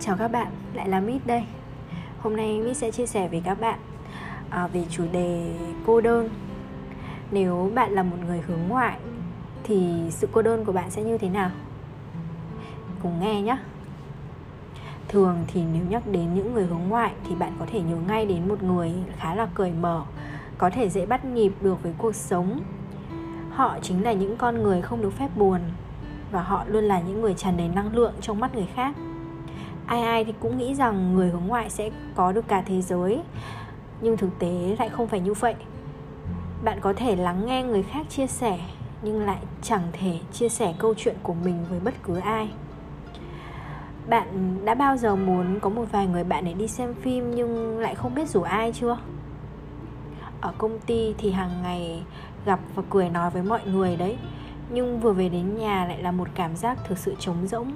Chào các bạn, lại là Mít đây. Hôm nay Mít sẽ chia sẻ với các bạn à, về chủ đề cô đơn. Nếu bạn là một người hướng ngoại Thì sự cô đơn của bạn sẽ như thế nào? Cùng nghe nhé Thường thì nếu nhắc đến những người hướng ngoại Thì bạn có thể nhớ ngay đến một người khá là cởi mở Có thể dễ bắt nhịp được với cuộc sống. Họ chính là những con người không được phép buồn Và họ luôn là những người tràn đầy năng lượng trong mắt người khác ai ai thì cũng nghĩ rằng người hướng ngoại sẽ có được cả thế giới, nhưng thực tế lại không phải như vậy. Bạn có thể lắng nghe người khác chia sẻ, nhưng lại chẳng thể chia sẻ câu chuyện của mình với bất cứ ai. Bạn đã bao giờ muốn có một vài người bạn để đi xem phim nhưng lại không biết rủ ai chưa? Ở công ty thì hàng ngày gặp và cười nói với mọi người đấy, nhưng vừa về đến nhà lại là một cảm giác thực sự trống rỗng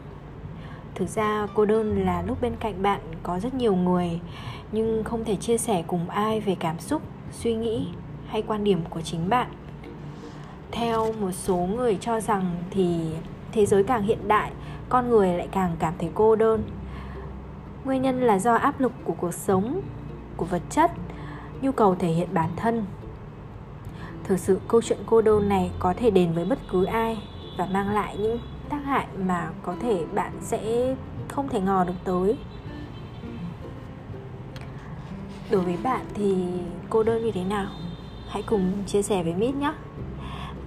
thực ra cô đơn là lúc bên cạnh bạn có rất nhiều người, nhưng không thể chia sẻ cùng ai về cảm xúc, suy nghĩ hay quan điểm của chính bạn. Theo một số người cho rằng thì thế giới càng hiện đại, con người lại càng cảm thấy cô đơn. Nguyên nhân là do áp lực của cuộc sống, của vật chất, nhu cầu thể hiện bản thân. Thực sự câu chuyện cô đơn này có thể đến với bất cứ ai và mang lại những tác hại mà có thể bạn sẽ không thể ngò được tới. Đối với bạn thì cô đơn như thế nào? Hãy cùng chia sẻ với mít nhé.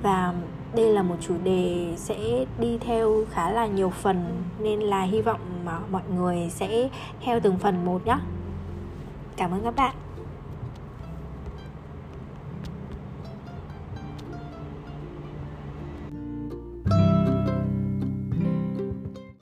Và đây là một chủ đề sẽ đi theo khá là nhiều phần, nên là hy vọng mà mọi người sẽ theo từng phần một nhé. Cảm ơn các bạn.